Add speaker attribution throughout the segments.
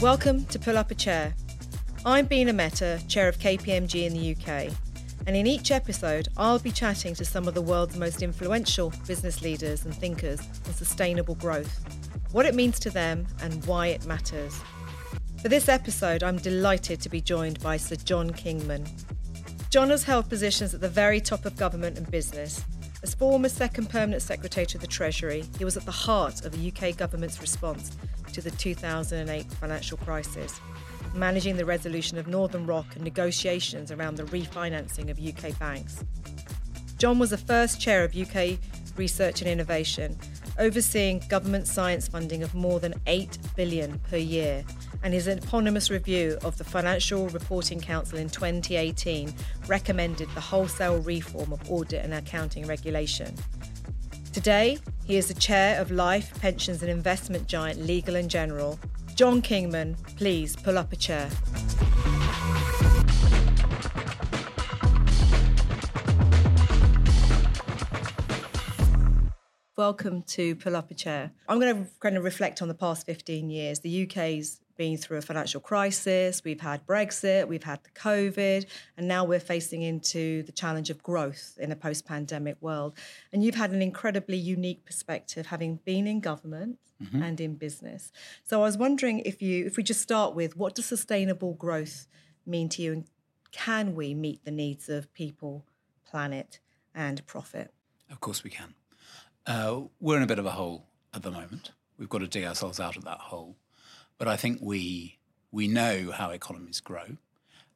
Speaker 1: Welcome to Pull Up a Chair. I'm Bina Mehta, chair of KPMG in the UK, and in each episode, I'll be chatting to some of the world's most influential business leaders and thinkers on sustainable growth, what it means to them, and why it matters. For this episode, I'm delighted to be joined by Sir John Kingman. John has held positions at the very top of government and business. As former Second Permanent Secretary to the Treasury, he was at the heart of the UK government's response to the 2008 financial crisis, managing the resolution of Northern Rock and negotiations around the refinancing of UK banks. John was the first chair of UK Research and Innovation, overseeing government science funding of more than 8 billion per year, and his eponymous review of the Financial Reporting Council in 2018 recommended the wholesale reform of audit and accounting regulation. Today, he is the chair of life, pensions, and investment giant Legal and General. John Kingman, please pull up a chair. Welcome to Pull Up a Chair. I'm going to kind of reflect on the past 15 years. The UK's been through a financial crisis, we've had Brexit, we've had the COVID, and now we're facing into the challenge of growth in a post pandemic world. And you've had an incredibly unique perspective, having been in government mm-hmm. and in business. So I was wondering if you, if we just start with what does sustainable growth mean to you, and can we meet the needs of people, planet, and profit?
Speaker 2: Of course we can. Uh, we're in a bit of a hole at the moment. We've got to dig ourselves out of that hole. But I think we we know how economies grow.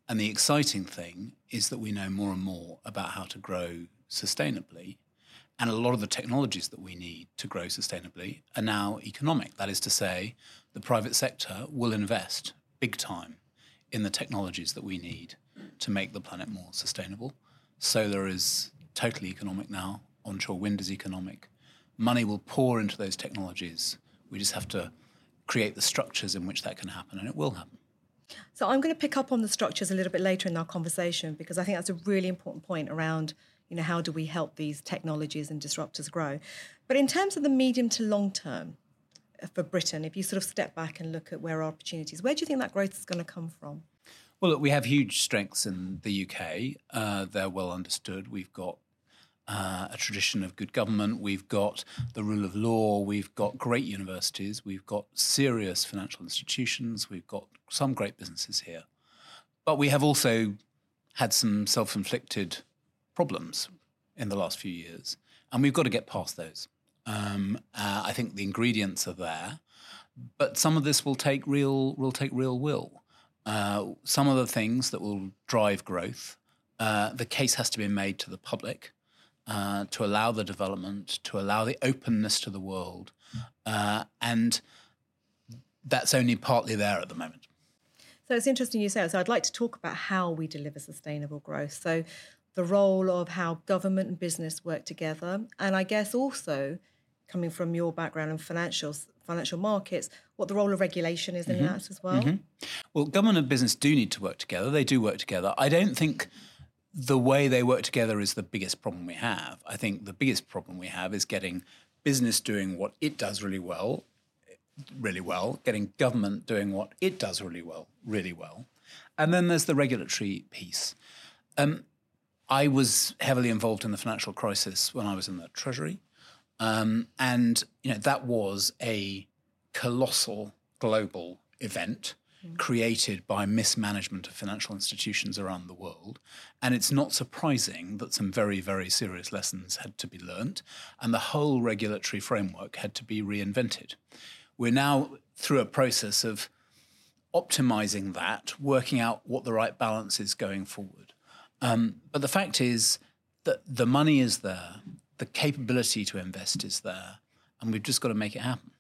Speaker 2: And the exciting thing is that we know more and more about how to grow sustainably. And a lot of the technologies that we need to grow sustainably are now economic. That is to say, the private sector will invest big time in the technologies that we need to make the planet more sustainable. Solar is totally economic now, onshore wind is economic. Money will pour into those technologies. We just have to create the structures in which that can happen, and it will happen.
Speaker 1: So I'm going to pick up on the structures a little bit later in our conversation because I think that's a really important point around you know how do we help these technologies and disruptors grow. But in terms of the medium to long term uh, for Britain, if you sort of step back and look at where our opportunities, where do you think that growth is going to come from?
Speaker 2: Well, look, we have huge strengths in the UK. Uh, they're well understood. We've got uh, a tradition of good government. We've got the rule of law. We've got great universities. We've got serious financial institutions. We've got some great businesses here. But we have also had some self inflicted problems in the last few years. And we've got to get past those. Um, uh, I think the ingredients are there, but some of this will take real will take real will. Uh, some of the things that will drive growth, uh, the case has to be made to the public uh, to allow the development, to allow the openness to the world. Uh, and that's only partly there at the moment.
Speaker 1: So it's interesting you say that. So I'd like to talk about how we deliver sustainable growth. So the role of how government and business work together. And I guess also coming from your background in financials, financial markets, what the role of regulation is in mm-hmm. that as well. Mm-hmm.
Speaker 2: Well, government and business do need to work together. They do work together. I don't think the way they work together is the biggest problem we have. I think the biggest problem we have is getting business doing what it does really well, really well, getting government doing what it does really well, really well. And then there's the regulatory piece. Um, I was heavily involved in the financial crisis when I was in the Treasury. Um, and you know that was a colossal global event created by mismanagement of financial institutions around the world. And it's not surprising that some very, very serious lessons had to be learnt, and the whole regulatory framework had to be reinvented. We're now through a process of optimizing that, working out what the right balance is going forward. Um, but the fact is that the money is there, the capability to invest is there, and we've just got to make it happen.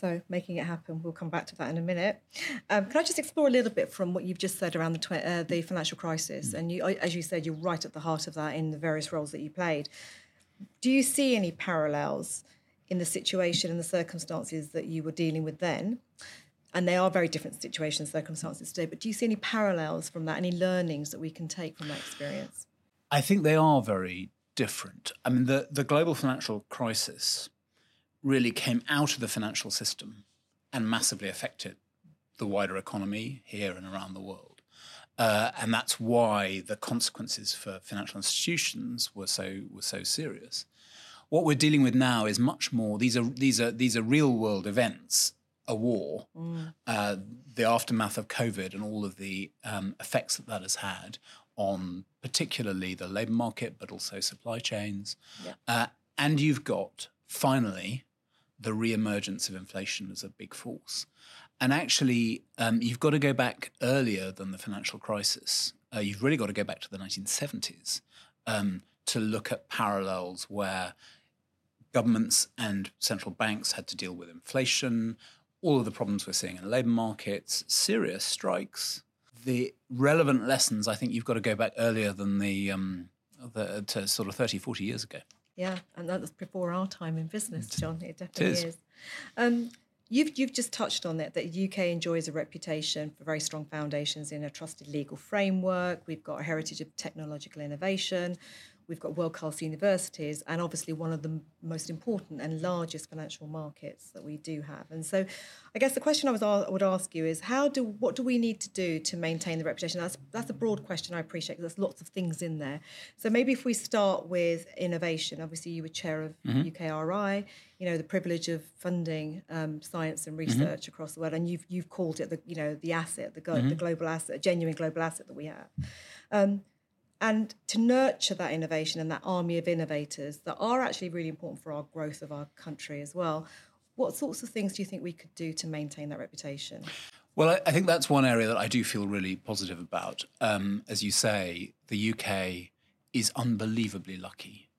Speaker 1: So making it happen, we'll come back to that in a minute. Um, can I just explore a little bit from what you've just said around the, tw- uh, the financial crisis? And you, as you said, you're right at the heart of that in the various roles that you played. Do you see any parallels in the situation and the circumstances that you were dealing with then? And they are very different situations, circumstances today. But do you see any parallels from that? Any learnings that we can take from that experience?
Speaker 2: I think they are very different. I mean, the, the global financial crisis really came out of the financial system and massively affected the wider economy here and around the world. Uh, and that's why the consequences for financial institutions were so were so serious. What we're dealing with now is much more. These are these are these are real world events. A war, mm. uh, the aftermath of COVID, and all of the um, effects that that has had on particularly the labour market, but also supply chains. Yeah. Uh, and you've got finally the re-emergence of inflation as a big force. And actually, um, you've got to go back earlier than the financial crisis. Uh, you've really got to go back to the 1970s um, to look at parallels where governments and central banks had to deal with inflation, all of the problems we're seeing in labour markets, serious strikes. The relevant lessons, I think you've got to go back earlier than the, um, the to sort of 30, 40 years ago.
Speaker 1: Yeah, and that's before our time in business, John. It definitely it is. is. Um, You've, you've just touched on it that the UK enjoys a reputation for very strong foundations in a trusted legal framework. We've got a heritage of technological innovation. We've got world class universities, and obviously one of the most important and largest financial markets that we do have. And so, I guess the question I was I would ask you is how do what do we need to do to maintain the reputation? That's that's a broad question. I appreciate because there's lots of things in there. So maybe if we start with innovation, obviously you were chair of mm-hmm. UKRI. You know the privilege of funding um, science and mm-hmm. research mm-hmm. across the world, and you've you've called it the you know the asset, the, mm-hmm. the global asset, a genuine global asset that we have. Um, and to nurture that innovation and that army of innovators that are actually really important for our growth of our country as well. What sorts of things do you think we could do to maintain that reputation?
Speaker 2: Well, I, I think that's one area that I do feel really positive about. Um, as you say, the UK is unbelievably lucky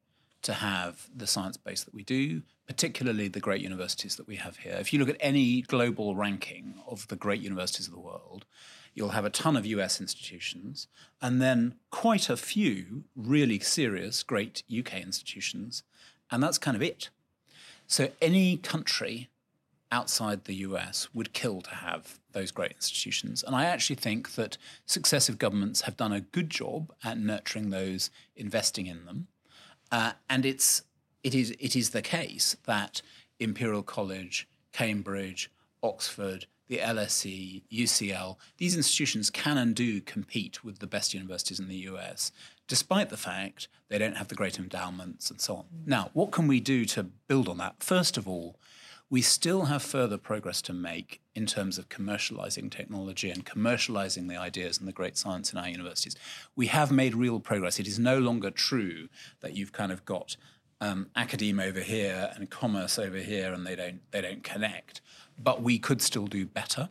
Speaker 2: to have the science base that we do, particularly the great universities that we have here. If you look at any global ranking of the great universities of the world, you'll have a ton of US institutions, and then quite a few really serious, great UK institutions, and that's kind of it. So any country outside the US would kill to have those great institutions. And I actually think that successive governments have done a good job at nurturing those, investing in them. Uh, and it's, it, is, it is the case that Imperial College, Cambridge, Oxford, the LSE, UCL, these institutions can and do compete with the best universities in the US, despite the fact they don't have the great endowments and so on. Mm. Now, what can we do to build on that? First of all, we still have further progress to make in terms of commercializing technology and commercializing the ideas and the great science in our universities. We have made real progress. It is no longer true that you've kind of got um, academe over here and commerce over here and they don't they don't connect but we could still do better.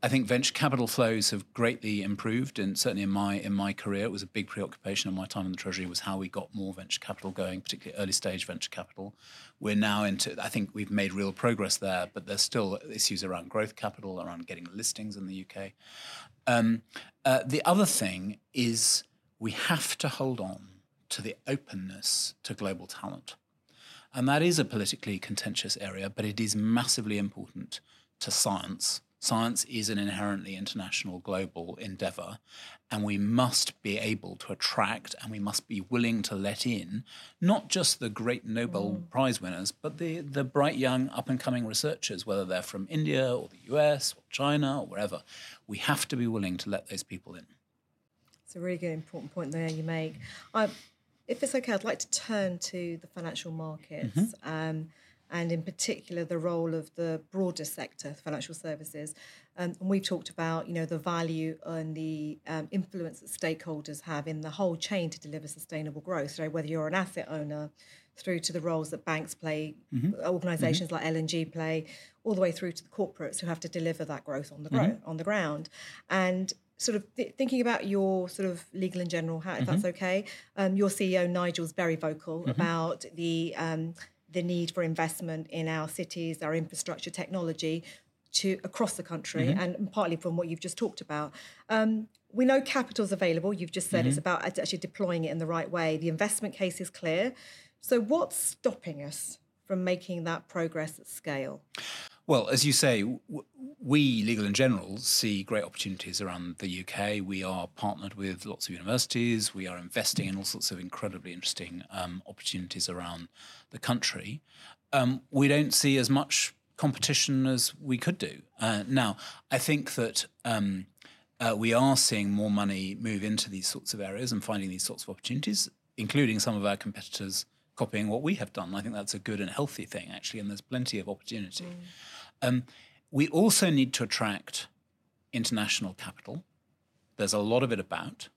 Speaker 2: I think venture capital flows have greatly improved, and certainly in my in my career, it was a big preoccupation of my time in the Treasury was how we got more venture capital going, particularly early stage venture capital. We're now into. I think we've made real progress there, but there's still issues around growth capital, around getting listings in the UK. Um, uh, the other thing is we have to hold on to the openness to global talent. And that is a politically contentious area, but it is massively important to science. Science is an inherently international global endeavor, and we must be able to attract and we must be willing to let in not just the great Nobel mm. Prize winners, but the, the bright young up and coming researchers, whether they're from India or the US or China or wherever. We have to be willing to let those people in.
Speaker 1: It's a really good, important point there you make. I, if it's okay, I'd like to turn to the financial markets. Mm-hmm. Um, and in particular the role of the broader sector, financial services. Um, and we've talked about, you know, the value and the um, influence that stakeholders have in the whole chain to deliver sustainable growth. So whether you're an asset owner, through to the roles that banks play, mm-hmm. organisations mm-hmm. like L&G play, all the way through to the corporates who have to deliver that growth on the gro- mm-hmm. on the ground. And sort of th- thinking about your sort of legal and general hat, if mm-hmm. that's okay. Um, your CEO Nigel's very vocal mm-hmm. about the um, the need for investment in our cities, our infrastructure, technology, to across the country, mm-hmm. and partly from what you've just talked about. Um, we know capital's available. You've just said it's mm-hmm. about actually deploying it in the right way. The investment case is clear. So, what's stopping us from making that progress at scale?
Speaker 2: Well, as you say, we, Legal and General, see great opportunities around the UK. We are partnered with lots of universities. We are investing in all sorts of incredibly interesting um, opportunities around the country. Um, we don't see as much competition as we could do. Uh, now, I think that um, uh, we are seeing more money move into these sorts of areas and finding these sorts of opportunities, including some of our competitors copying what we have done. I think that's a good and healthy thing, actually, and there's plenty of opportunity. Mm. Um, we also need to attract international capital. There's a lot of it about.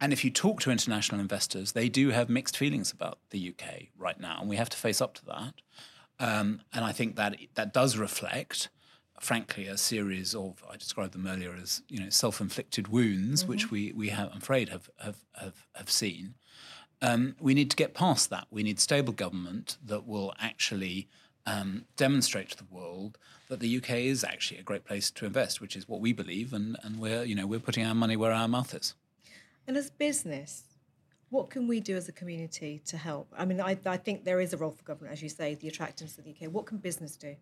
Speaker 2: And if you talk to international investors, they do have mixed feelings about the UK right now, and we have to face up to that. Um, and I think that that does reflect, frankly, a series of I described them earlier as you know self-inflicted wounds, mm-hmm. which we we have, I'm afraid have have have, have seen. Um, we need to get past that. We need stable government that will actually um, demonstrate to the world that the UK is actually a great place to invest, which is what we believe, and, and we're you know we're putting our money where our mouth is.
Speaker 1: And as business, what can we do as a community to help? I mean, I, I think there is a role for government, as you say, the attractiveness of the UK. What can business do?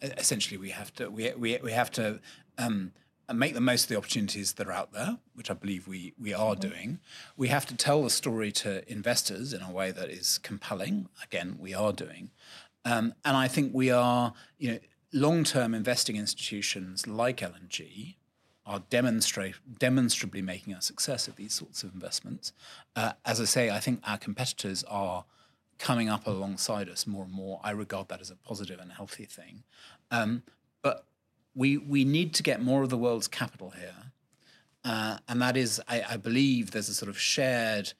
Speaker 2: Essentially, we have to we we, we have to um, make the most of the opportunities that are out there, which I believe we we are mm-hmm. doing. We have to tell the story to investors in a way that is compelling. Again, we are doing, um, and I think we are you know long term investing institutions like L&G are demonstrably making a success of these sorts of investments. Uh, as I say, I think our competitors are coming up alongside us more and more. I regard that as a positive and healthy thing. Um, but we we need to get more of the world's capital here, uh, and that is, I, I, believe, there's a sort of shared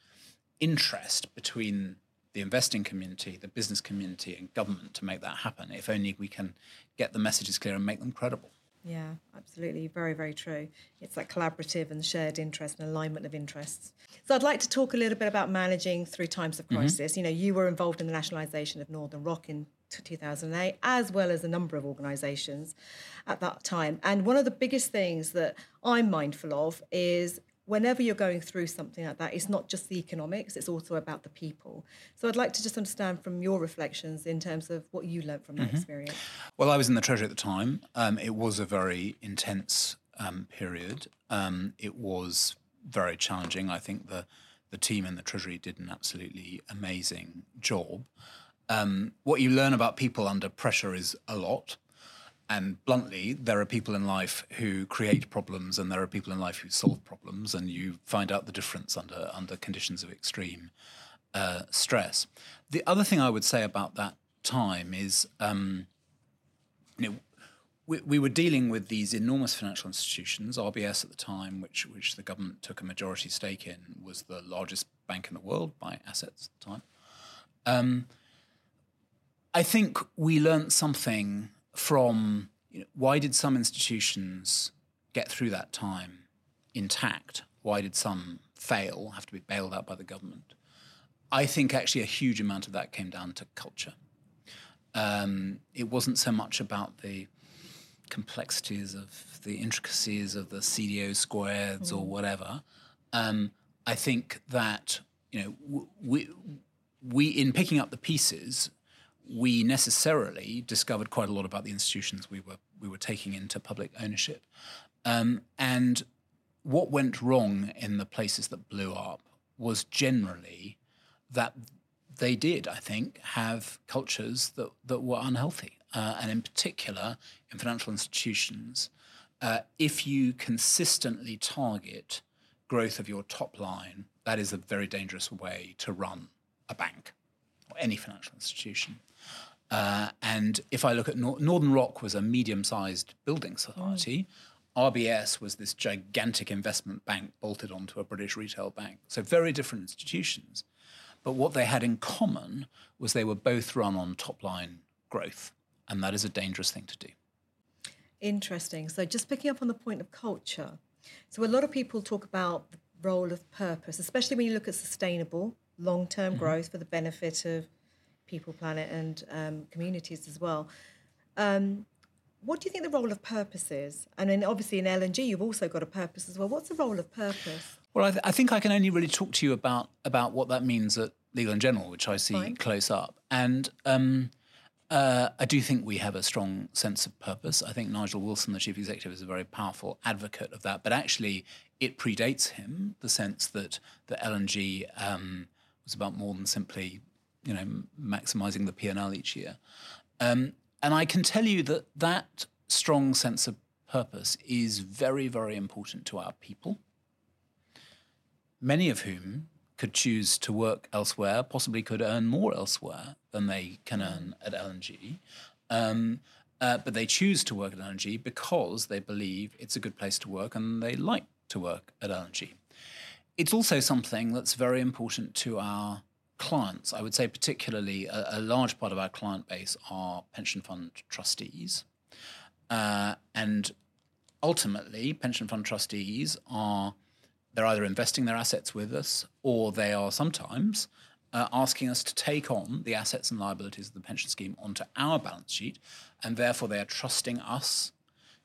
Speaker 2: interest between the investing community, the business community, and government to make that happen. If only we can get the messages clear and make them credible.
Speaker 1: Yeah, absolutely. Very, very true. It's that collaborative and shared interest and alignment of interests. So I'd like to talk a little bit about managing through times of mm-hmm. crisis. Mm-hmm. You know, you were involved in the nationalisation of Northern Rock in 2008, as well as a number of organisations at that time. And one of the biggest things that I'm mindful of is whenever you're going through something like that, it's not just the economics, it's also about the people. So I'd like to just understand from your reflections in terms of what you learned from that mm-hmm. experience.
Speaker 2: Well, I was in the Treasury at the time. Um, it was a very intense um, period. Um, it was very challenging. I think the, the team in the Treasury did an absolutely amazing job. Um, what you learn about people under pressure is a lot. And bluntly, there are people in life who create problems, and there are people in life who solve problems, and you find out the difference under under conditions of extreme uh, stress. The other thing I would say about that time is, um, you know, we, we, were dealing with these enormous financial institutions. RBS at the time, which which the government took a majority stake in, was the largest bank in the world by assets at the time. Um, I think we learned something from you know, why did some institutions get through that time intact? Why did some fail, have to be bailed out by the government? I think actually a huge amount of that came down to culture. Um, it wasn't so much about the complexities of the intricacies of the CDO squares mm. or whatever. Um, I think that you know we we in picking up the pieces we necessarily discovered quite a lot about the institutions we were we were taking into public ownership, um, and what went wrong in the places that blew up was generally that they did, I think, have cultures that that were unhealthy, uh, and in particular in financial institutions, uh, if you consistently target growth of your top line, that is a very dangerous way to run a bank or any financial institution. Uh, and if I look at Nor- Northern Rock was a medium-sized building society. Mm. RBS was this gigantic investment bank bolted onto a British retail bank. So very different institutions. But what they had in common was they were both run on top line growth. And that is a dangerous thing to do.
Speaker 1: Interesting. So just picking up on the point of culture. So a lot of people talk about the role of purpose, especially when you look at sustainable long-term mm-hmm. growth for the benefit of people, planet, and um, communities as well. Um, what do you think the role of purpose is? And then obviously in L&G, you've also got a purpose as well. What's the role of purpose?
Speaker 2: Well, I, th- I think I can only really talk to you about about what that means at Legal and General, which I see Fine. close up. And um, uh, I do think we have a strong sense of purpose. I think Nigel Wilson, the chief executive, is a very powerful advocate of that. But actually, it predates him. The sense that the L&G um, was about more than simply you know, maximizing the P&L each year. Um, and I can tell you that that strong sense of purpose is very, very important to our people, many of whom could choose to work elsewhere, possibly could earn more elsewhere than they can earn at L&G. Um, uh, but they choose to work at L&G because they believe it's a good place to work and they like to work at L&G. It's also something that's very important to our clients. I would say, particularly, a, a large part of our client base are pension fund trustees. Uh, and ultimately, pension fund trustees are they're either investing their assets with us or they are sometimes uh, asking us to take on the assets and liabilities of the pension scheme onto our balance sheet, and therefore they are trusting us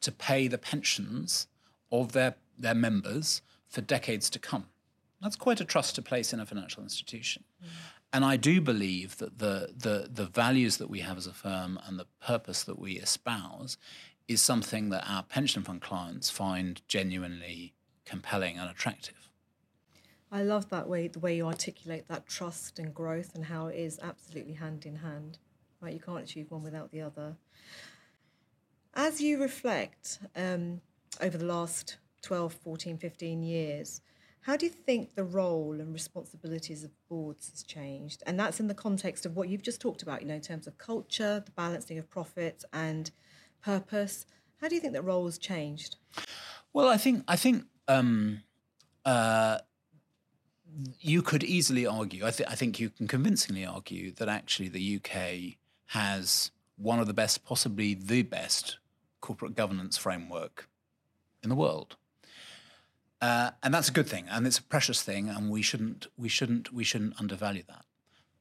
Speaker 2: to pay the pensions of their, their members for decades to come. That's quite a trust to place in a financial institution. Mm. And I do believe that the, the, the values that we have as a firm and the purpose that we espouse is something that our pension fund clients find genuinely compelling and attractive.
Speaker 1: I love that way, the way you articulate that trust and growth and how it is absolutely hand in hand. Right, you can't achieve one without the other. As you reflect um, over the last 12, 14, 15 years, how do you think the role and responsibilities of boards has changed? And that's in the context of what you've just talked about, you know, in terms of culture, the balancing of profits and purpose. How do you think that role has changed?
Speaker 2: Well, I think I think um, uh, you could easily argue. I, th- I think you can convincingly argue that actually the UK has one of the best, possibly the best, corporate governance framework in the world. Uh, and that's a good thing, and it's a precious thing, and we shouldn't, we shouldn't, we shouldn't undervalue that.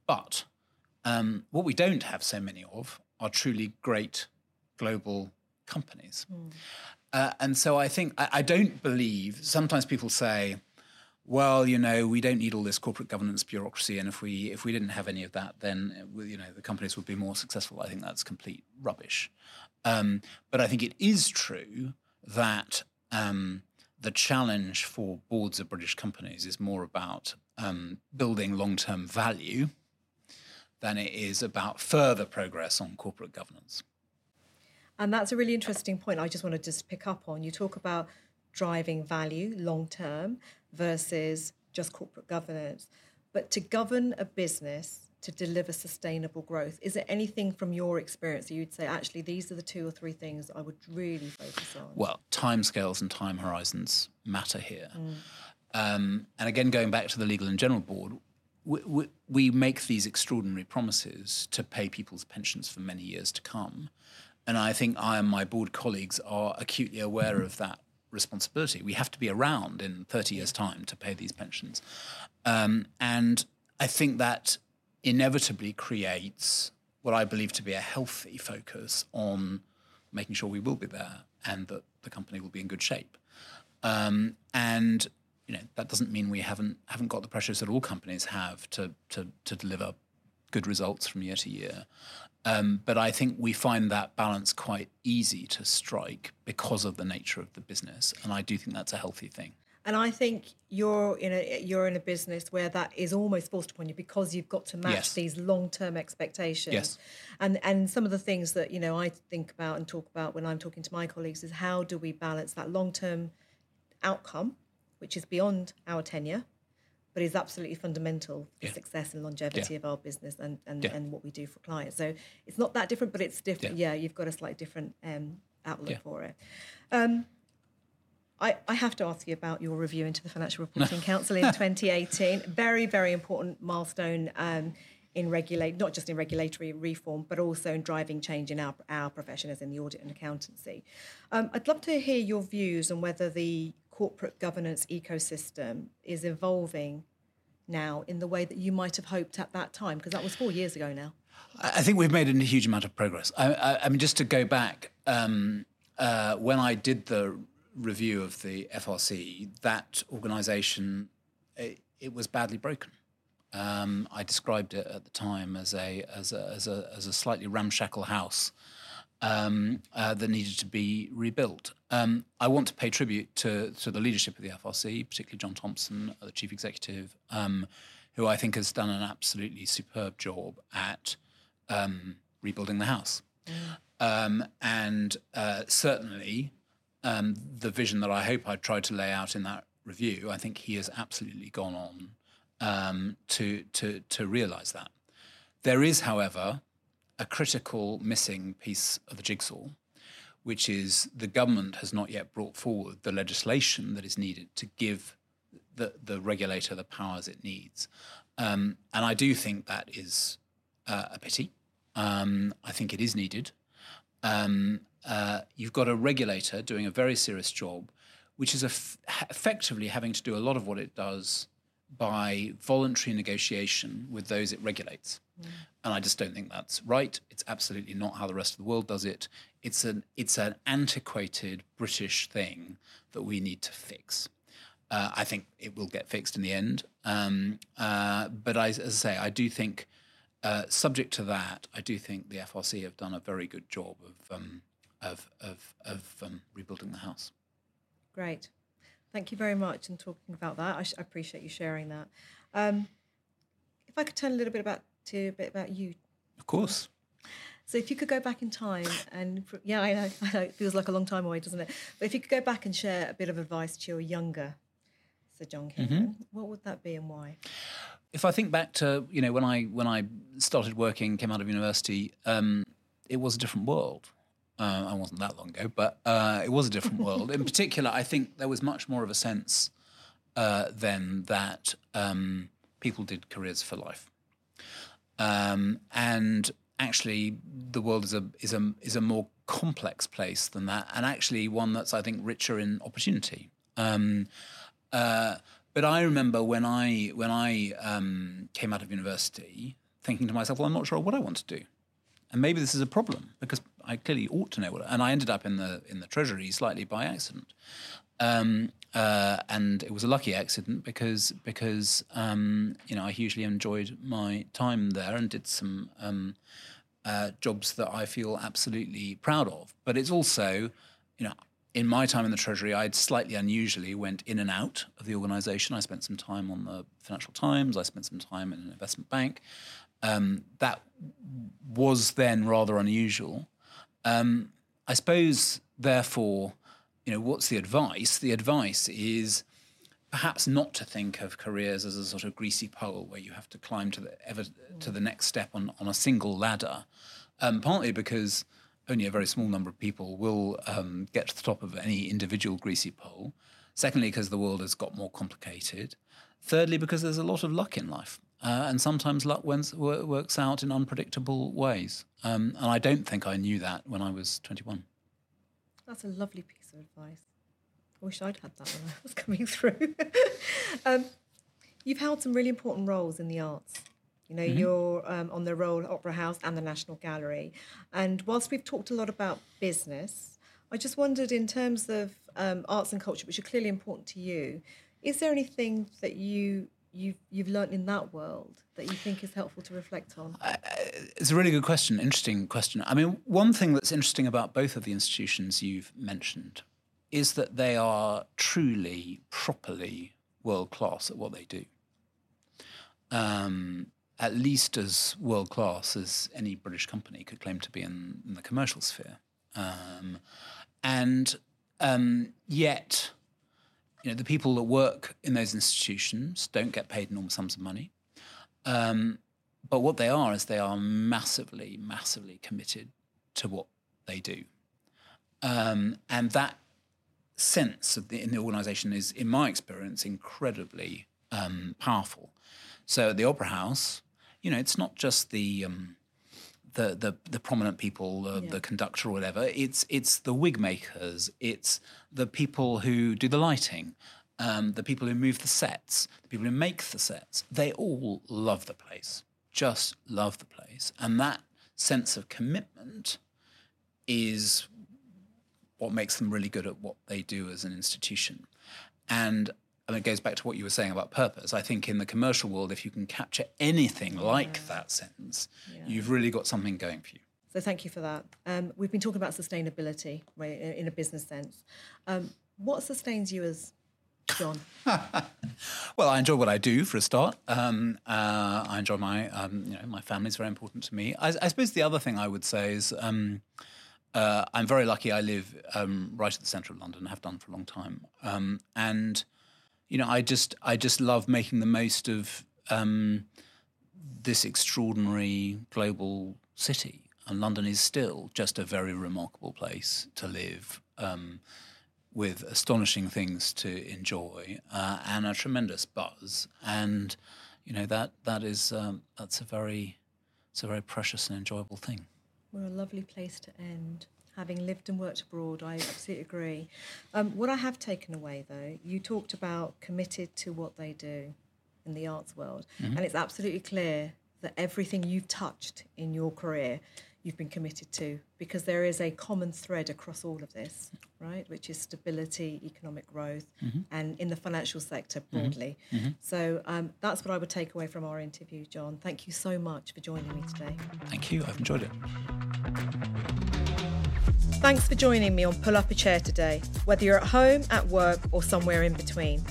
Speaker 2: But um, what we don't have so many of are truly great global companies. Mm. Uh, and so I think I, I, don't believe. Sometimes people say, "Well, you know, we don't need all this corporate governance bureaucracy, and if we if we didn't have any of that, then you know the companies would be more successful." I think that's complete rubbish. Um, but I think it is true that um, the challenge for boards of British companies is more about um, building long term value than it is about further progress on corporate governance.
Speaker 1: And that's a really interesting point. I just want to just pick up on. You talk about driving value long term versus just corporate governance. But to govern a business to deliver sustainable growth, is there anything from your experience that you'd say, actually, these are the two or three things I would really focus on?
Speaker 2: Well, timescales and time horizons matter here. Mm. Um, and again, going back to the Legal and General Board, we, we, we make these extraordinary promises to pay people's pensions for many years to come. And I think I and my board colleagues are acutely aware of that responsibility. We have to be around in 30 years' time to pay these pensions. Um, and I think that inevitably creates what I believe to be a healthy focus on making sure we will be there and that the company will be in good shape. Um, and you know that doesn't mean we haven't haven't got the pressures that all companies have to to, to deliver good results from year to year. Um, but I think we find that balance quite easy to strike because of the nature of the business, and I do think that's a healthy thing.
Speaker 1: And I think you're in a you're in a business where that is almost forced upon you because you've got to match yes. these long term expectations.
Speaker 2: Yes.
Speaker 1: And and some of the things that you know I think about and talk about when I'm talking to my colleagues is how do we balance that long term outcome, which is beyond our tenure, but is absolutely fundamental for yeah. success and longevity yeah. of our business and, and, yeah. and what we do for clients. So it's not that different, but it's different. Yeah, you've got a slightly different um, outlook for it. Um, I, I, have to ask you about your review into the Financial Reporting Council in 2018. Very, very important milestone um, in regulate, not just in regulatory reform, but also in driving change in our, our profession, as in the audit and accountancy. Um, I'd love to hear your views on whether the corporate governance ecosystem is evolving now in the way that you might have hoped at that time? Because that was four years ago now.
Speaker 2: I think we've made a huge amount of progress. I, I, I mean, just to go back, um, uh, when I did the review of the FRC, that organisation it, it, was badly broken. Um, I described it at the time as a as a as a, as a slightly ramshackle house um, uh, that needed to be rebuilt. Um, I want to pay tribute to, to the leadership of the FRC, particularly Jon Thompson, the chief executive, um, who I think has done an absolutely superb job at um, rebuilding the house. Mm. Um, and uh, certainly, um, the vision that I hope I tried to lay out in that review, I think he has absolutely gone on um, to to to realise that. There is, however, a critical missing piece of the jigsaw, which is the government has not yet brought forward the legislation that is needed to give the, the regulator the powers it needs. Um, and I do think that is uh, a pity. Um, I think it is needed. Um, uh, you've got a regulator doing a very serious job, which is effectively having to do a lot of what it does by voluntary negotiation with those it regulates. Mm. And I just don't think that's right. It's absolutely not how the rest of the world does it. It's an it's an antiquated British thing that we need to fix. Uh, I think it will get fixed in the end. Um, uh, but I, as I say, I do think, uh, subject to that, I do think the FRC have done a very good job of um, of of, of um, rebuilding the house.
Speaker 1: Great, thank you very much. And talking about that, I, sh- I appreciate you sharing that. Um, if I could turn a little bit about to a bit about you,
Speaker 2: of course.
Speaker 1: So if you could go back in time and yeah, I know, I know it feels like a long time away, doesn't it? But if you could go back and share a bit of advice to your younger Sir John Kingman, mm-hmm. what would that be and why?
Speaker 2: If I think back to you know when I when I started working, came out of university, um, it was a different world. Uh, I wasn't that long ago, but uh, it was a different world. In particular, I think there was much more of a sense uh, then that um, people did careers for life, um, and actually the world is a is a is a more complex place than that, and actually one that's I think richer in opportunity. Um, uh, but I remember when I when I um, came out of university, thinking to myself, "Well, I'm not sure what I want to do, and maybe this is a problem because I clearly ought to know what." And I ended up in the in the treasury slightly by accident, um, uh, and it was a lucky accident because because um, you know I hugely enjoyed my time there and did some um, uh, jobs that I feel absolutely proud of. But it's also, you know, in my time in the Treasury, I'd slightly unusually went in and out of the organisation. I spent some time on the Financial Times. I spent some time in an investment bank. Um, that was then rather unusual. Um, I suppose, therefore, you know, what's the advice? The advice is perhaps not to think of careers as a sort of greasy pole where you have to climb to the ever to the next step on, on a single ladder. Um, partly because only a very small number of people will um, get to the top of any individual greasy pole. Secondly, because the world has got more complicated. Thirdly, because there's a lot of luck in life. Uh, and sometimes luck wins, works out in unpredictable ways. Um, and I don't think I knew that when I was 21.
Speaker 1: That's a lovely piece of advice. I wish I'd had that when I was coming through. um, you've held some really important roles in the arts. You know, mm-hmm. you're um, on the Royal Opera House and the National Gallery. And whilst we've talked a lot about business, I just wondered in terms of um, arts and culture, which are clearly important to you, is there anything that you you've you've learned in that world that you think is helpful to reflect on? Uh,
Speaker 2: it's a really good question, interesting question. I mean, one thing that's interesting about both of the institutions you've mentioned is that they are truly, properly world class at what they do. Um, at least as world class as any British company could claim to be in, in the commercial sphere. Um, and um, yet, you know, the people that work in those institutions don't get paid enormous sums of money. Um, but what they are is they are massively, massively committed to what they do. Um, and that sense the, in the organization is, in my experience, incredibly um, powerful. So at the Opera House, you know, it's not just the um, the, the the prominent people, the, yeah. the conductor or whatever. It's it's the wig makers. It's the people who do the lighting, um, the people who move the sets, the people who make the sets. They all love the place, just love the place, and that sense of commitment is what makes them really good at what they do as an institution. And and it goes back to what you were saying about purpose. I think in the commercial world, if you can capture anything like yeah. that sentence, yeah. you've really got something going for you.
Speaker 1: So thank you for that. Um, we've been talking about sustainability right, in a business sense. Um, what sustains you as John?
Speaker 2: well, I enjoy what I do for a start. Um, uh, I enjoy my, um, you know, my family's very important to me. I, I, suppose the other thing I would say is um, uh, I'm very lucky. I live um, right at the centre of London. Have done for a long time, um, and you know, I just I just love making the most of um, this extraordinary global city. And London is still just a very remarkable place to live. Um, with astonishing things to enjoy uh, and a tremendous buzz, and you know that that is um, that's a very it's a very precious and enjoyable thing.
Speaker 1: We're a lovely place to end. Having lived and worked abroad, I absolutely agree. Um, what I have taken away, though, you talked about committed to what they do in the arts world, mm-hmm. and it's absolutely clear that everything you've touched in your career you've been committed to because there is a common thread across all of this, right? Which is stability, economic growth, mm-hmm. and in the financial sector mm-hmm. broadly. Mm-hmm. So um, that's what I would take away from our interview, John. Thank you so much for joining me today.
Speaker 2: Thank you. I've enjoyed it.
Speaker 1: Thanks for joining me on Pull Up a Chair today, whether you're at home, at work, or somewhere in between.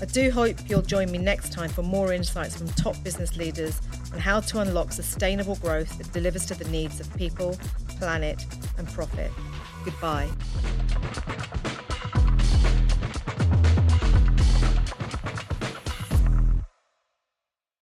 Speaker 1: I do hope you'll join me next time for more insights from top business leaders on how to unlock sustainable growth that delivers to the needs of people, planet, and profit. Goodbye.